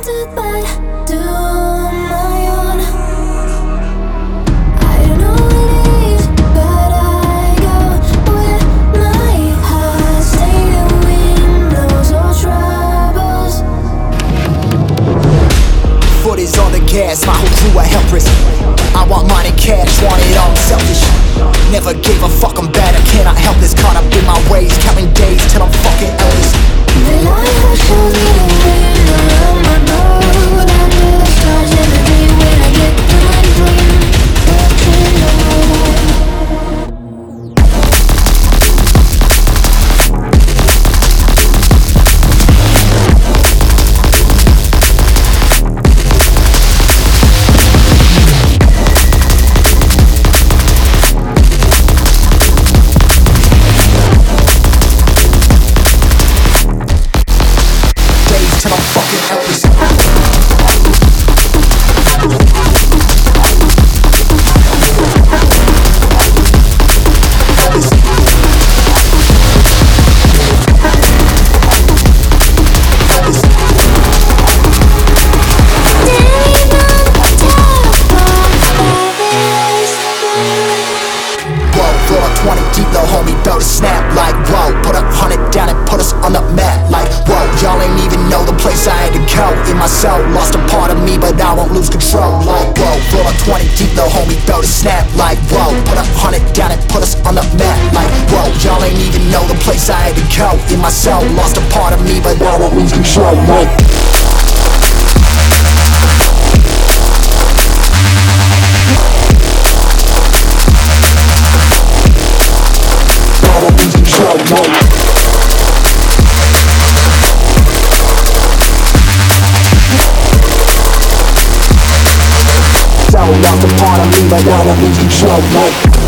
do but my foot is on the gas, my whole crew are. I want money, cash, want it all, I'm selfish. Never gave a fuck, I'm bad, I cannot help this. Caught up in my ways, counting days till I'm fucking Elvis. Me, but I won't lose control like whoa. Floor 20 deep, little homie, throw the snap like whoa. Put a hundred down and put us on the map like whoa. Y'all ain't even know the place I had to go in my. Lost a part of me, but I won't lose control like. I So lost a part of me, but I won't lose control like.